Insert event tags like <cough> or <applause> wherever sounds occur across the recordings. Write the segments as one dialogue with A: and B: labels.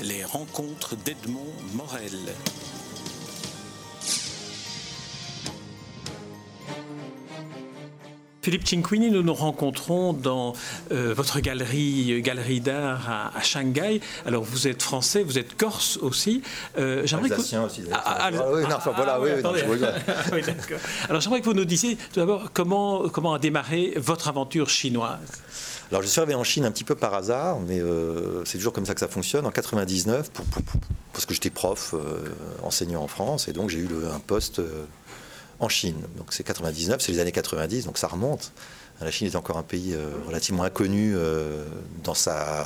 A: Les rencontres d'Edmond Morel.
B: Philippe Cinquini, nous nous rencontrons dans euh, votre galerie, galerie d'art à, à, Shanghai. Alors, vous êtes français, vous êtes corse aussi.
C: Euh, j'aimerais que vous... aussi. Ah, ah,
B: ah, oui, non, enfin, voilà, ah, oui, oui, non, je <laughs> oui, Alors, j'aimerais que vous nous disiez tout d'abord comment, comment a démarré votre aventure chinoise?
C: Alors, je suis arrivé en Chine un petit peu par hasard, mais euh, c'est toujours comme ça que ça fonctionne. En 99, pour, pour, pour, parce que j'étais prof, euh, enseignant en France, et donc j'ai eu un poste euh, en Chine. Donc c'est 99, c'est les années 90, donc ça remonte. La Chine est encore un pays relativement inconnu dans, sa,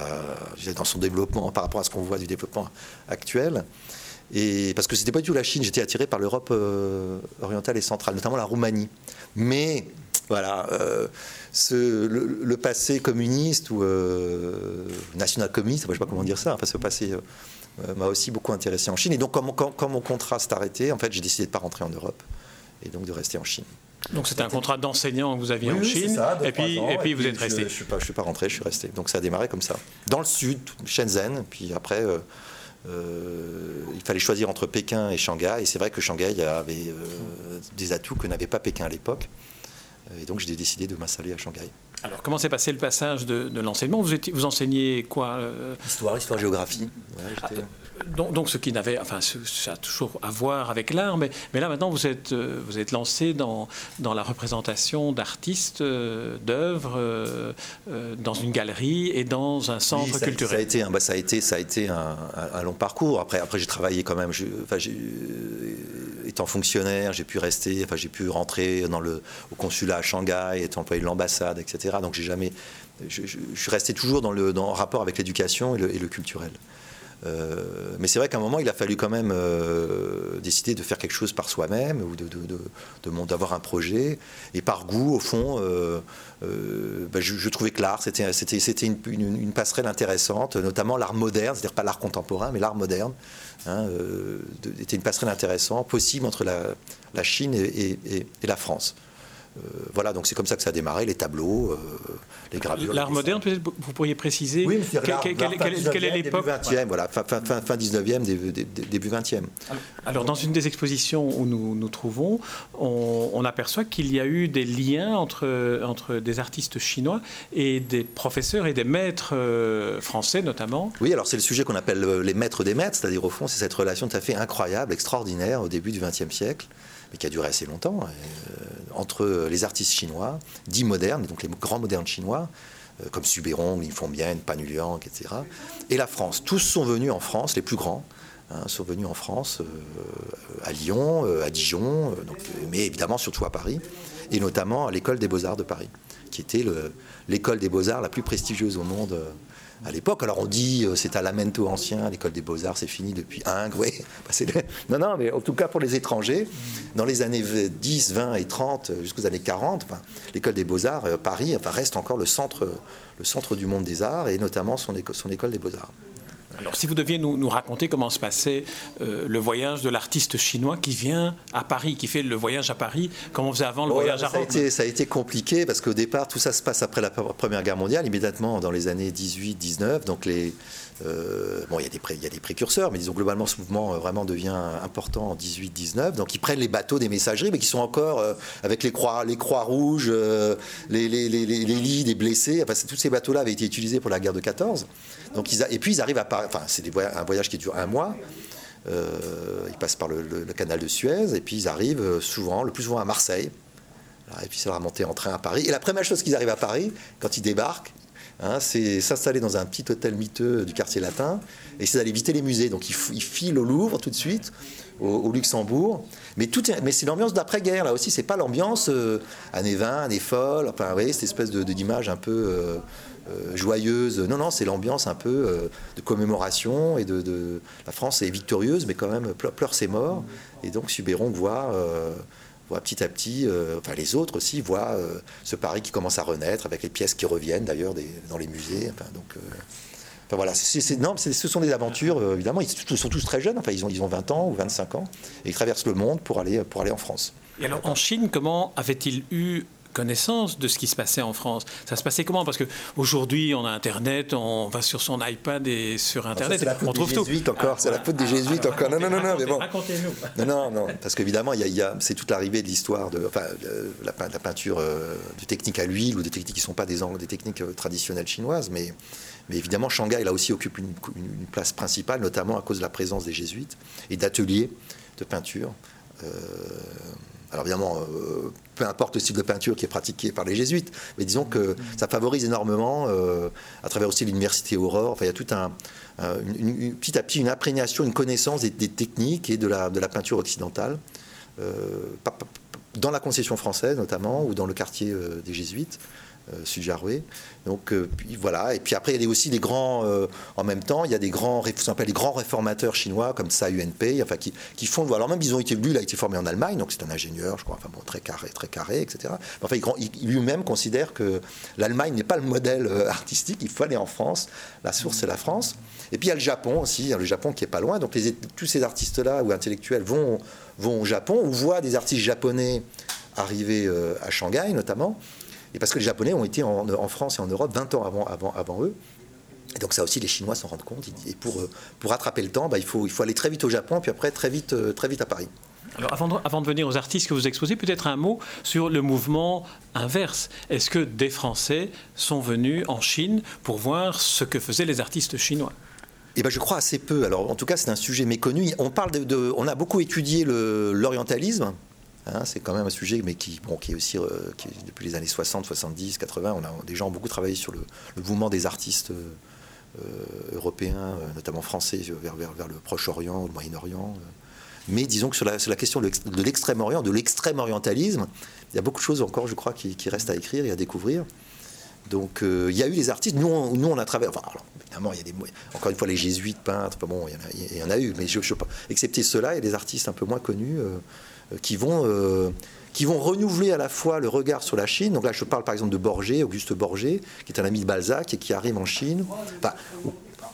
C: dans son développement par rapport à ce qu'on voit du développement actuel. Et parce que c'était pas du tout la Chine, j'étais attiré par l'Europe orientale et centrale, notamment la Roumanie. Mais voilà, euh, ce, le, le, passé communiste ou euh, national communiste, je ne sais pas comment dire ça, enfin ce passé euh, m'a aussi beaucoup intéressé en Chine. Et donc quand, quand, quand mon contrat s'est arrêté, en fait, j'ai décidé de ne pas rentrer en Europe et donc de rester en Chine.
B: Donc c'était un contrat d'enseignant que vous aviez oui, en Chine, ça, et, puis, ans, et, puis, et, puis, vous êtes resté.
C: Je ne suis, suis, pas rentré, je suis resté. Donc ça a démarré comme ça. Dans le sud, Shenzhen, puis après, euh, euh, il fallait choisir entre Pékin et Shanghai, et c'est vrai que Shanghai avait euh, des atouts que n'avait pas Pékin à l'époque. Et donc j'ai décidé de m'installer à Shanghai.
B: Alors comment s'est passé le passage de, de l'enseignement? Vous, vous enseignez quoi euh...
C: Histoire, histoire, géographie.
B: Ouais, ah, donc, donc, ce qui n'avait, enfin, ça a toujours à voir avec l'art, mais, mais, là maintenant vous êtes, euh, vous êtes lancé dans, dans la représentation d'artistes, euh, d'œuvres, euh, dans une galerie et dans un centre
C: oui, ça,
B: culturel.
C: Ça a été, un, bah, ça a été, ça a été un, un, un long parcours. Après, après j'ai travaillé quand même. Je, enfin, étant fonctionnaire, j'ai pu rester, enfin, j'ai pu rentrer dans le, au consulat à Shanghai, être employé de l'ambassade, etc. Donc j'ai jamais, je, suis resté toujours dans le dans, rapport avec l'éducation et le culturel. Euh, mais c'est vrai qu'à un moment, il a fallu quand même euh, décider de faire quelque chose par soi-même ou d'avoir un projet. Et par goût, au fond, euh, ben je, trouvais que l'art, c'était, une, passerelle intéressante, notamment l'art moderne, c'est-à-dire pas l'art contemporain, mais l'art moderne, hein, était une passerelle intéressante, possible entre la, Chine et la France. Euh, voilà, donc c'est comme ça que ça a démarré, les tableaux, euh, les gravures.
B: L'art moderne, peut-être vous pourriez préciser
C: Oui, mais
B: quelle, est l'époque
C: Début 20e, voilà, fin, fin, fin, fin 19e, début, début 20e.
B: Alors, dans une des expositions où nous nous trouvons, on, aperçoit qu'il y a eu des liens entre, entre des artistes chinois et des professeurs et des maîtres euh, français, notamment.
C: Oui, alors c'est le sujet qu'on appelle les maîtres des maîtres, c'est-à-dire au fond, c'est cette relation tout à fait incroyable, extraordinaire au début du 20e siècle mais qui a duré assez longtemps, entre les artistes chinois, dits modernes, donc les grands modernes chinois, euh, comme Subéron, Li Fongbian, Panuliang, etc., et la France. Tous sont venus en France, les plus grands, hein, sont venus en France, euh, à Lyon, euh, à Dijon, euh, mais évidemment surtout à Paris, et notamment à l'école des beaux-arts de Paris, qui était l'école des beaux-arts la plus prestigieuse au monde euh, à l'époque. Alors on dit euh, c'est à Lamento ancien, l'école des beaux-arts c'est fini depuis <laughs> Ingres, oui. Non, non, mais en tout cas pour les étrangers, dans les années 10, 20 et 30, jusqu'aux années 40, enfin, l'école des beaux-arts, euh, Paris, reste encore le centre, du monde des arts et notamment son école des beaux-arts.
B: Alors, si vous deviez nous, nous raconter comment se passait euh, le voyage de l'artiste chinois qui vient à Paris, qui fait le voyage à Paris, comme on faisait avant le
C: oh,
B: voyage à Rome
C: ça a, été, ça a été compliqué parce qu'au départ, tout ça se passe après la Première Guerre mondiale, immédiatement dans les années 18-19. Donc, les, euh, bon, il y, a des précurseurs, mais disons globalement, ce mouvement euh, vraiment devient important en 18-19. Donc, ils prennent les bateaux des messageries, mais qui sont encore euh, avec les croix, les croix rouges, les, lits des blessés. Enfin, tous ces bateaux-là avaient été utilisés pour la guerre de 14. Donc, et puis, ils arrivent à Paris. Enfin, c'est un voyage qui dure un mois. Ils passent par le, canal de Suez et puis ils arrivent souvent, le plus souvent à Marseille. Et puis ça va remonter en train à Paris. Et la première chose qu'ils arrivent à Paris, quand ils débarquent, Hein, c'est s'installer dans un petit hôtel miteux du quartier latin et c'est d'aller éviter les musées. Donc ils, filent au Louvre tout de suite, au, Luxembourg. Mais, tout mais c'est l'ambiance d'après-guerre là aussi. C'est pas l'ambiance euh, années 20, années folles. Enfin, vous cette espèce d'image un peu euh, euh, joyeuse. Non, non, c'est l'ambiance un peu euh, de commémoration et de, la France est victorieuse, mais quand même pleure, ses morts. Et donc Subéron voit voit petit à petit, euh, enfin les autres aussi voient euh, ce Paris qui commence à renaître avec les pièces qui reviennent d'ailleurs dans les musées. Enfin, donc, euh, enfin voilà, c est, c est, non, ce sont des aventures, évidemment, ils sont tous très jeunes, enfin ils ont, ils ont 20 ans ou 25 ans, et ils traversent le monde pour aller, pour aller en France.
B: Et alors en Chine, comment avait-il eu connaissance de ce qui se passait en France. Ça se passait comment? Parce qu'aujourd'hui, on a Internet, on va sur son iPad et sur Internet.
C: C'est la faute des jésuites encore. c'est la faute des jésuites encore. Non, non, non, non, mais bon.
B: Racontez-nous.
C: Non, non, non. Parce qu'évidemment, il y a, c'est toute l'arrivée de l'histoire de, enfin, la, la, peinture de techniques à l'huile ou de techniques qui ne sont pas des, des techniques traditionnelles chinoises, mais mais évidemment, Shanghai, là aussi, occupe une, place principale, notamment à cause de la présence des jésuites et d'ateliers de peinture. Euh, alors évidemment, euh, peu importe le style de peinture qui est pratiqué par les jésuites, mais disons que ça favorise énormément, euh, à travers aussi l'université Aurore, enfin il y a tout un, une, petit à petit une imprégnation, une connaissance des, techniques et de la, de la peinture occidentale, dans la concession française notamment, ou dans le quartier des jésuites. Euh, Sujaroué. Donc euh, voilà. Et puis après, il y a aussi des grands, euh, en même temps, il y a des grands, ce les grands réformateurs chinois comme Tsai UNP, enfin qui, qui font. Alors même, ils ont été, lui, il a été formé en Allemagne, donc c'est un ingénieur, je crois, enfin bon, très carré, très carré, etc. enfin, il, lui-même considère que l'Allemagne n'est pas le modèle artistique. Il faut aller en France. La source, c'est la France. Et puis il y a le Japon aussi, le Japon qui est pas loin. Donc tous ces artistes-là ou intellectuels vont, vont au Japon ou voient des artistes japonais arriver à Shanghai notamment. Et parce que les Japonais ont été en, France et en Europe 20 ans avant, avant, avant eux. Et donc ça aussi, les Chinois s'en rendent compte. Et pour, euh, pour rattraper le temps, bah, il, faut, il faut aller très vite au Japon, puis après très vite, euh, très vite à Paris.
B: Alors avant de, avant de venir aux artistes que vous exposez, peut-être un mot sur le mouvement inverse. Est-ce que des Français sont venus en Chine pour voir ce que faisaient les artistes chinois?
C: Eh ben, je crois assez peu. Alors, en tout cas, c'est un sujet méconnu. On, parle de, on a beaucoup étudié l'orientalisme, Hein, c'est quand même un sujet mais qui, bon, qui est aussi, euh, depuis les années 60, 70, 80, on a, des gens beaucoup travaillé sur le, mouvement des artistes euh, européens, euh, notamment français, vers, le Proche-Orient, le Moyen-Orient. Mais disons que sur la, question de l'extrême-orient, de l'extrême-orientalisme, il y a beaucoup de choses encore, je crois, qui, restent à écrire et à découvrir. Donc il y a eu des artistes, nous on, nous on a travaillé, enfin évidemment il y a des, encore une fois les jésuites peintres, bon il y en a, eu, mais je, je, excepté cela, il y a des artistes un peu moins connus. Qui vont, euh, qui vont renouveler à la fois le regard sur la Chine. Donc là, je parle par exemple de Borgé, Auguste Borgé, qui est un ami de Balzac et qui arrive en Chine, enfin,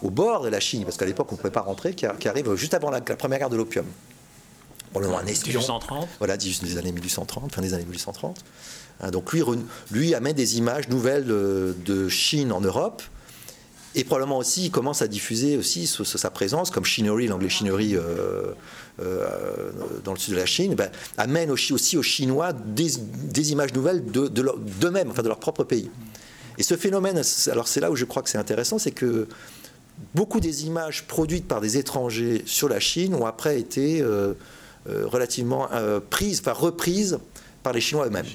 C: au, bord de la Chine, parce qu'à l'époque, on ne pouvait pas rentrer, qui, arrive juste avant la, première guerre de l'opium.
B: Probablement un espion. 1830
C: Voilà, des années 1830, fin des années 1830. Hein, donc lui, lui amène des images nouvelles de, Chine en Europe. Et probablement aussi, il commence à diffuser aussi sa présence, comme Chinery, l'anglais Chinery euh, euh, dans le sud de la Chine, ben, amène aussi, aux Chinois des, images nouvelles d'eux-mêmes, enfin de leur propre pays. Et ce phénomène, alors c'est là où je crois que c'est intéressant, c'est que beaucoup des images produites par des étrangers sur la Chine ont après été euh, euh, relativement prises, enfin reprises par les Chinois eux-mêmes.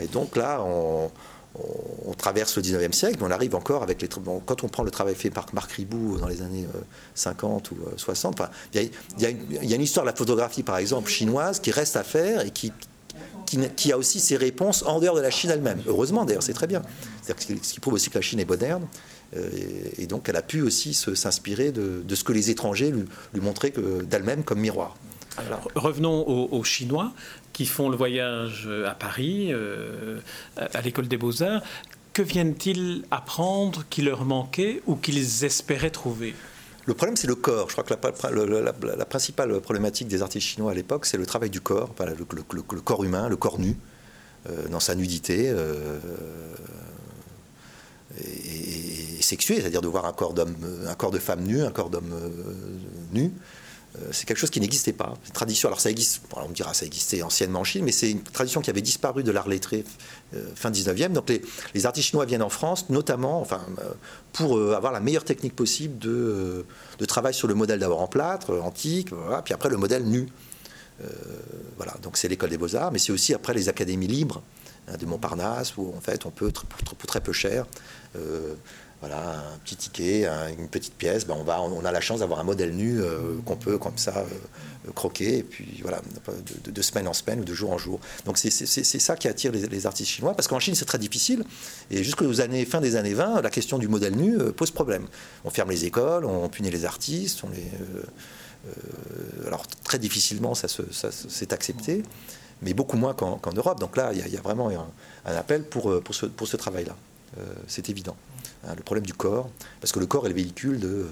C: Et donc là, on, on, traverse le 19e siècle, mais on arrive encore avec les. quand on prend le travail fait par Marc Ribou dans les années 50 euh, ou 60, euh, il y, a une histoire de la photographie, par exemple, chinoise, qui reste à faire et qui, qui, a aussi ses réponses en dehors de la Chine elle-même. Heureusement, d'ailleurs, c'est très bien. Ce qui prouve aussi que la Chine est moderne. Euh, et, donc, elle a pu aussi s'inspirer de, ce que les étrangers lui montraient d'elle-même comme miroir.
B: Alors, revenons aux, Chinois qui font le voyage à Paris, euh, à l'école des beaux-arts. Que viennent-ils apprendre qui leur manquait ou qu'ils espéraient trouver?
C: Le problème, c'est le corps. Je crois que la, principale problématique des artistes chinois à l'époque, c'est le travail du corps, le, corps humain, le corps nu, euh, dans sa nudité euh, et, sexuée, c'est-à-dire de voir un corps d'homme, un corps de femme nu, un corps d'homme nu. Euh, c'est quelque chose qui n'existait pas. Tradition, alors ça existe, on me dira ça existait anciennement en Chine, mais c'est une tradition qui avait disparu de l'art lettré euh, fin 19e. Donc les, artistes chinois viennent en France, notamment enfin, euh, pour avoir la meilleure technique possible de, travail sur le modèle d'abord en plâtre, antique, puis après le modèle nu. voilà, donc c'est l'école des beaux-arts, mais c'est aussi après les académies libres hein, de Montparnasse, où en fait on peut, pour, très peu cher, voilà, un petit ticket, une petite pièce, ben on, a la chance d'avoir un modèle nu euh, qu'on peut comme ça euh, croquer, et puis voilà, de, semaine en semaine ou de jour en jour. Donc c'est ça qui attire les, artistes chinois, parce qu'en Chine c'est très difficile, et jusqu'aux années, fin des années 20, la question du modèle nu euh, pose problème. On ferme les écoles, on punit les artistes, alors très difficilement ça s'est accepté, mais beaucoup moins qu'en Europe. Donc là, il y, a vraiment un, appel pour ce travail-là. c'est évident. Hein, le problème du corps, parce que le corps est le véhicule de,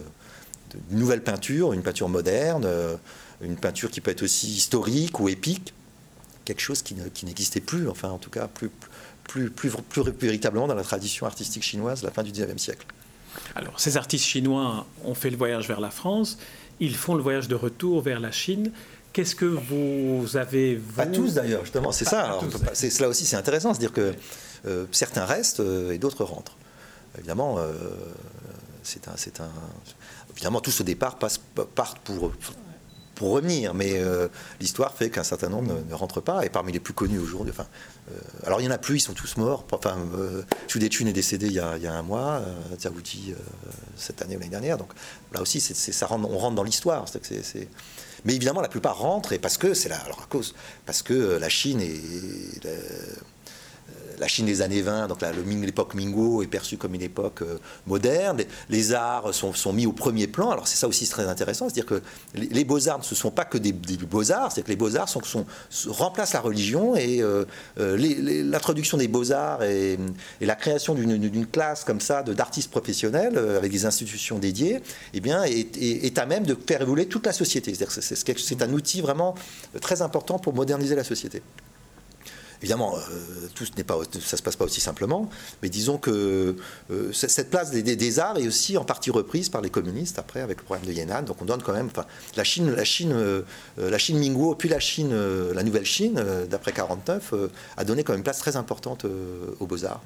C: d'une nouvelle peinture, une peinture moderne, euh, une peinture qui peut être aussi historique ou épique, quelque chose qui, n'existait plus, enfin en tout cas plus, plus, plus, plus, véritablement dans la tradition artistique chinoise la fin du 19e siècle.
B: Alors ces artistes chinois ont fait le voyage vers la France, ils font le voyage de retour vers la Chine. Qu'est-ce que vous avez vous...
C: Pas tous d'ailleurs, justement, c'est ça. C'est cela aussi, c'est intéressant, c'est-à-dire que euh, certains restent euh, et d'autres rentrent. Évidemment, euh, un, un, évidemment, tous au départ partent pour pour revenir, mais l'histoire fait qu'un certain nombre ne, rentrent pas, et parmi les plus connus aujourd'hui, enfin, alors il y en a plus, ils sont tous morts, enfin, euh, est décédé il y, a, un mois, euh, cette année ou l'année dernière, donc là aussi, ça on rentre dans l'histoire, c'est, mais évidemment, la plupart rentrent, et parce que, c'est là, alors à cause, parce que la Chine est la Chine des années 20, donc l'époque Mingo est perçue comme une époque euh, moderne. Les, arts sont, mis au premier plan. Alors c'est ça aussi très intéressant, c'est-à-dire que les, beaux-arts ne sont pas que des, beaux-arts, c'est que les beaux-arts sont, remplacent la religion et euh, euh, l'introduction des beaux-arts et, la création d'une classe comme ça d'artistes professionnels avec des institutions dédiées, eh bien, est, à même de faire évoluer toute la société. C'est un outil vraiment très important pour moderniser la société. Évidemment, euh, tout n'est pas, ça se passe pas aussi simplement, mais disons que euh, cette place des, arts est aussi en partie reprise par les communistes après avec le problème de Yan'an. Donc on donne quand même, enfin, la Chine, la Chine, euh, la Chine Minguo, puis la Chine, la nouvelle Chine d'après 49 a donné quand même une place très importante aux beaux arts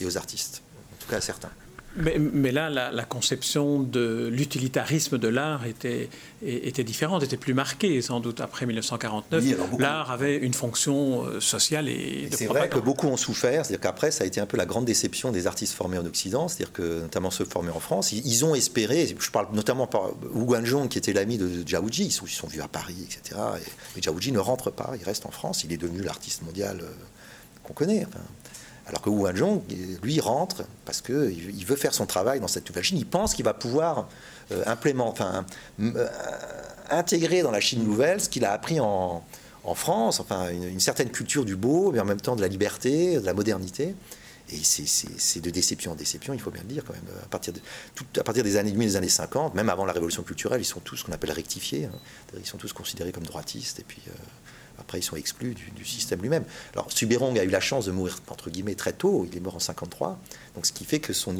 C: et aux artistes, en tout cas à certains.
B: Mais, là, la, conception de l'utilitarisme de l'art était, était différente, était plus marquée, sans doute, après 1949. l'art avait une fonction euh, sociale et,
C: C'est vrai que beaucoup ont souffert, c'est-à-dire qu'après, ça a été un peu la grande déception des artistes formés en Occident, c'est-à-dire que, notamment ceux formés en France, ils, ont espéré, je parle notamment par Wu Guanzhong, qui était l'ami de Zhao Ji, ils sont, vus à Paris, etc. Et, Ji ne rentre pas, il reste en France, il est devenu l'artiste mondial euh, qu'on connaît. Alors que Wu Hanzhong, lui, rentre parce qu'il veut faire son travail dans cette nouvelle Chine. Il pense qu'il va pouvoir euh, implémenter, euh, intégrer dans la Chine nouvelle ce qu'il a appris en, France, enfin, une, certaine culture du beau, mais en même temps de la liberté, de la modernité. Et c'est de déception en déception, il faut bien le dire quand même. À partir, des années des années 50, même avant la révolution culturelle, ils sont tous ce qu'on appelle rectifiés. Hein. Ils sont tous considérés comme droitistes. Et puis. Euh, après, ils sont exclus du, système lui-même. Alors, Suberong a eu la chance de mourir, entre guillemets, très tôt. Il est mort en 53. Donc, ce qui fait que son,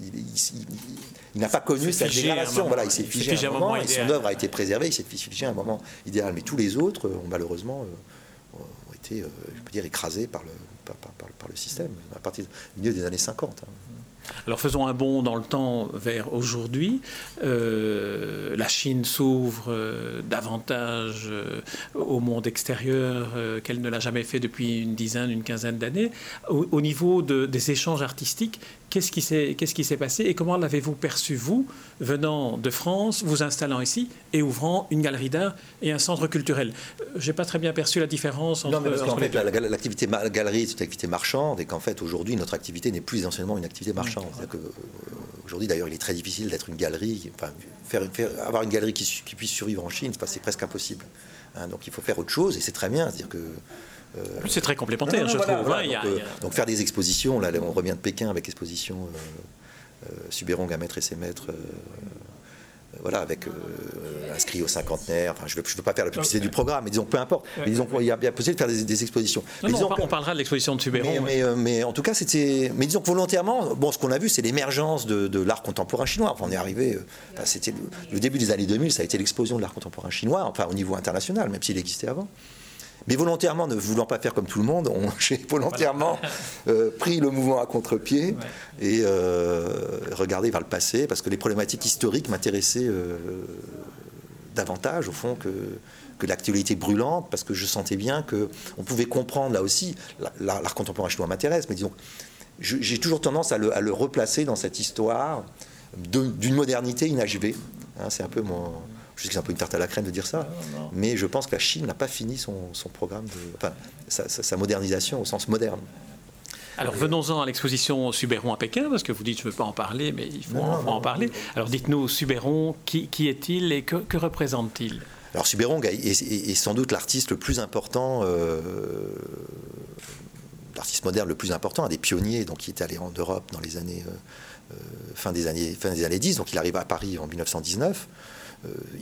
C: il, n'a pas connu cette dégradation. Voilà, il s'est figé, à un moment, et son œuvre a été préservée. Il s'est figé à un moment idéal. Mais tous les autres ont malheureusement euh, ont été, euh, je peux dire, écrasés par le, par, par, le système à partir du milieu des années 50.
B: Alors faisons un bond dans le temps vers aujourd'hui. Euh, la Chine s'ouvre euh, davantage euh, au monde extérieur qu'elle ne l'a jamais fait depuis une dizaine, une quinzaine d'années. Au, niveau des échanges artistiques, Qu'est-ce qui s'est passé et comment l'avez-vous perçu vous venant de France, vous installant ici et ouvrant une galerie d'art et un centre culturel? J'ai pas très bien perçu la différence
C: entre. Non, mais parce qu'en fait, l'activité galerie c'est une activité marchande et qu'en fait aujourd'hui notre activité n'est plus essentiellement une activité marchande. Euh, aujourd'hui d'ailleurs il est très difficile d'être une galerie, enfin, faire, avoir une galerie qui, puisse survivre en Chine, c'est presque impossible. Hein. donc il faut faire autre chose et c'est très bien, c'est-à-dire que
B: euh, c'est très complémentaire, je trouve.
C: donc, faire des expositions, là, on revient de Pékin avec l'exposition euh, euh, Subérong à maître et ses maîtres voilà, avec inscrit au cinquantenaire. Enfin, je ne veux, veux, pas faire la publicité du programme, mais disons, peu importe. Mais disons, il y a bien possible de faire des, expositions.
B: on, parlera de l'exposition de Subéron.
C: Mais, mais, en tout cas, c'était. Mais disons que volontairement, bon, ce qu'on a vu, c'est l'émergence de, l'art contemporain chinois. Enfin, on est arrivé. c'était le, début des années 2000, ça a été l'explosion de l'art contemporain chinois, enfin, au niveau international, même s'il existait avant. Mais volontairement, ne voulant pas faire comme tout le monde, <laughs> j'ai volontairement <laughs> euh, pris le mouvement à contre-pied et euh, regardé vers le passé, parce que les problématiques historiques m'intéressaient euh, davantage, au fond, que, que l'actualité brûlante, parce que je sentais bien qu'on pouvait comprendre, là aussi, l'art contemporain chinois m'intéresse, mais disons, j'ai toujours tendance à le, à le, replacer dans cette histoire d'une modernité inachevée. Hein, c'est un peu mon je sais que c'est un peu une tarte à la crème de dire ça, mais je pense que la Chine n'a pas fini son, programme, de, enfin, sa, modernisation au sens moderne.
B: Alors venons-en à l'exposition Suberon à Pékin, parce que vous dites je ne veux pas en parler, mais il faut, en, parler. Alors dites-nous, Suberon, qui, est-il et que, représente-t-il?
C: Alors Suberon est, sans doute l'artiste le plus important, euh, l'artiste moderne le plus important, un des pionniers donc, qui est allé en Europe dans les années, euh, euh, fin, des années, fin des années 10, donc il arrive à Paris en 1919.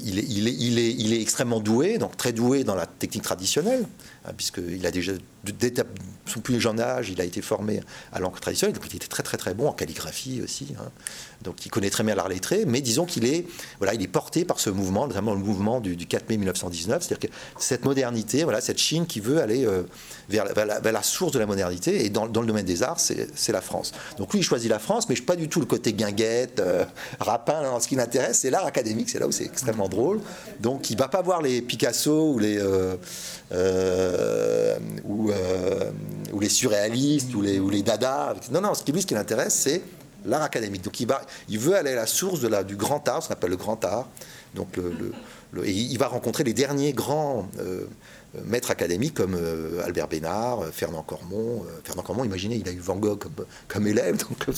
C: Il, est, il, est, extrêmement doué, donc très doué dans la technique traditionnelle, hein, puisqu'il a déjà, dès son plus jeune âge, il a été formé à l'encre traditionnelle, donc il était très très très bon en calligraphie aussi. Hein. Donc il connaît très bien l'art lettré, mais disons qu'il est, voilà, il est porté par ce mouvement, notamment le mouvement du, du 4 mai 1919, c'est-à-dire que cette modernité, voilà, cette Chine qui veut aller euh, vers, la, source de la modernité, et dans, le domaine des arts, c'est la France. Donc lui, il choisit la France, mais pas du tout le côté guinguette, euh, rapin. Non, ce qui l'intéresse, c'est l'art académique, c'est là où c'est extrêmement drôle. Donc il va pas voir les Picasso ou les euh, euh, ou, euh, ou, les surréalistes ou les, ou les Dada. Non, non, ce qui lui, ce qui l'intéresse, c'est l'art académique. Donc il, va, il veut aller à la source de la, du grand art, ce qu'on appelle le grand art. Donc et il va rencontrer les derniers grands maîtres académiques comme euh, Albert Bénard, euh, Fernand Cormon. Fernand Cormon, imaginez, il a eu Van Gogh comme, élève, <laughs> donc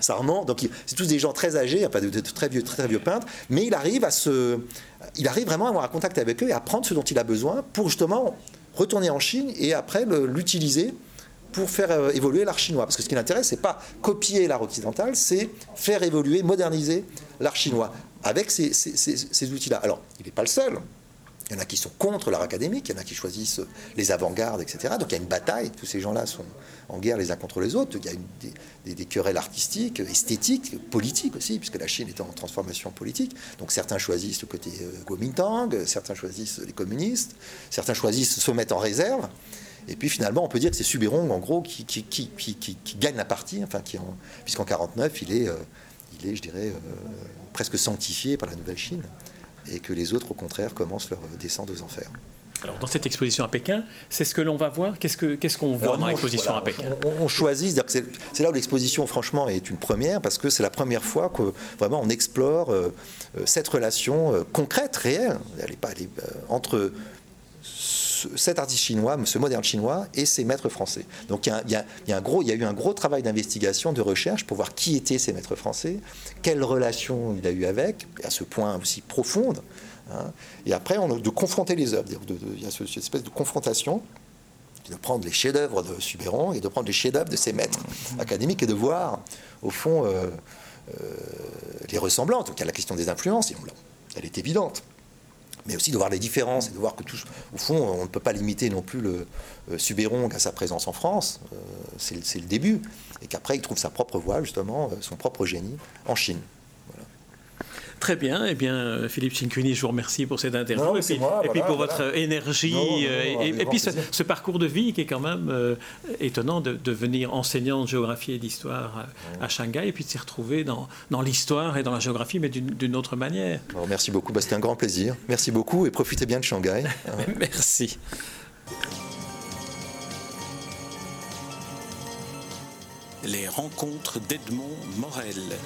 C: ça remonte. Donc c'est tous des gens très âgés, pas de, de, de, très, vieux, très, très vieux peintres, mais il arrive à se, il arrive vraiment à avoir un contact avec eux et à prendre ce dont il a besoin pour justement retourner en Chine et après l'utiliser pour faire euh, évoluer l'art chinois. Parce que ce qui l'intéresse, c'est pas copier l'art occidental, c'est faire évoluer, moderniser l'art chinois avec ces, ces outils-là. Alors, il n'est pas le seul. Il y en a qui sont contre l'art académique, il y en a qui choisissent les avant-gardes, etc. Donc il y a une bataille, tous ces gens-là sont en guerre les uns contre les autres. Il y a des, querelles artistiques, esthétiques, politiques aussi, puisque la Chine est en transformation politique. Donc certains choisissent le côté euh, Kuomintang, certains choisissent les communistes, certains choisissent se mettre en réserve. Et puis finalement, on peut dire que c'est Subirong, en gros, qui, gagne la partie, enfin, puisqu'en 49, il est, euh, il est, je dirais, euh, presque sanctifié par la Nouvelle Chine, et que les autres, au contraire, commencent leur descente aux enfers.
B: Alors, dans cette exposition à Pékin, c'est ce que l'on va voir. Qu'est-ce qu'on qu qu voit dans l'exposition voilà, à Pékin?
C: on, on, choisit, c'est là où l'exposition, franchement, est une première, parce que c'est la première fois que vraiment on explore euh, cette relation euh, concrète, réelle, elle est pas, elle est, euh, entre cet artiste chinois, ce moderne chinois, et ses maîtres français. Donc il y a, un gros, il y a eu un gros travail d'investigation, de recherche pour voir qui étaient ces maîtres français, quelle relation il a eu avec, à ce point aussi profonde. Hein. Et après, on a de confronter les œuvres. De, de, il y a cette espèce de confrontation de prendre les chefs-d'œuvre de Subéron et de prendre les chefs-d'œuvre de ses maîtres académiques et de voir, au fond, euh, euh, les ressemblances. Donc il y a la question des influences, et elle est évidente mais aussi de voir les différences et de voir que tous, au fond, on ne peut pas limiter non plus le euh, à sa présence en France, euh, c'est le début, et qu'après il trouve sa propre voie, justement, euh, son propre génie en Chine.
B: Très bien. Eh bien, Philippe Chincuni, je vous remercie pour cette interview non, et, puis, moi, et voilà, puis, pour voilà. votre énergie non, non, et, et puis ce, ce, parcours de vie qui est quand même euh, étonnant de, devenir enseignant de géographie et d'histoire à, à, Shanghai et puis de s'y retrouver dans, dans l'histoire et dans la géographie, mais d'une autre manière.
C: Alors, merci beaucoup. Bah, C'était un grand plaisir. Merci beaucoup et profitez bien de Shanghai. <laughs>
B: merci.
A: Les rencontres d'Edmond Morel.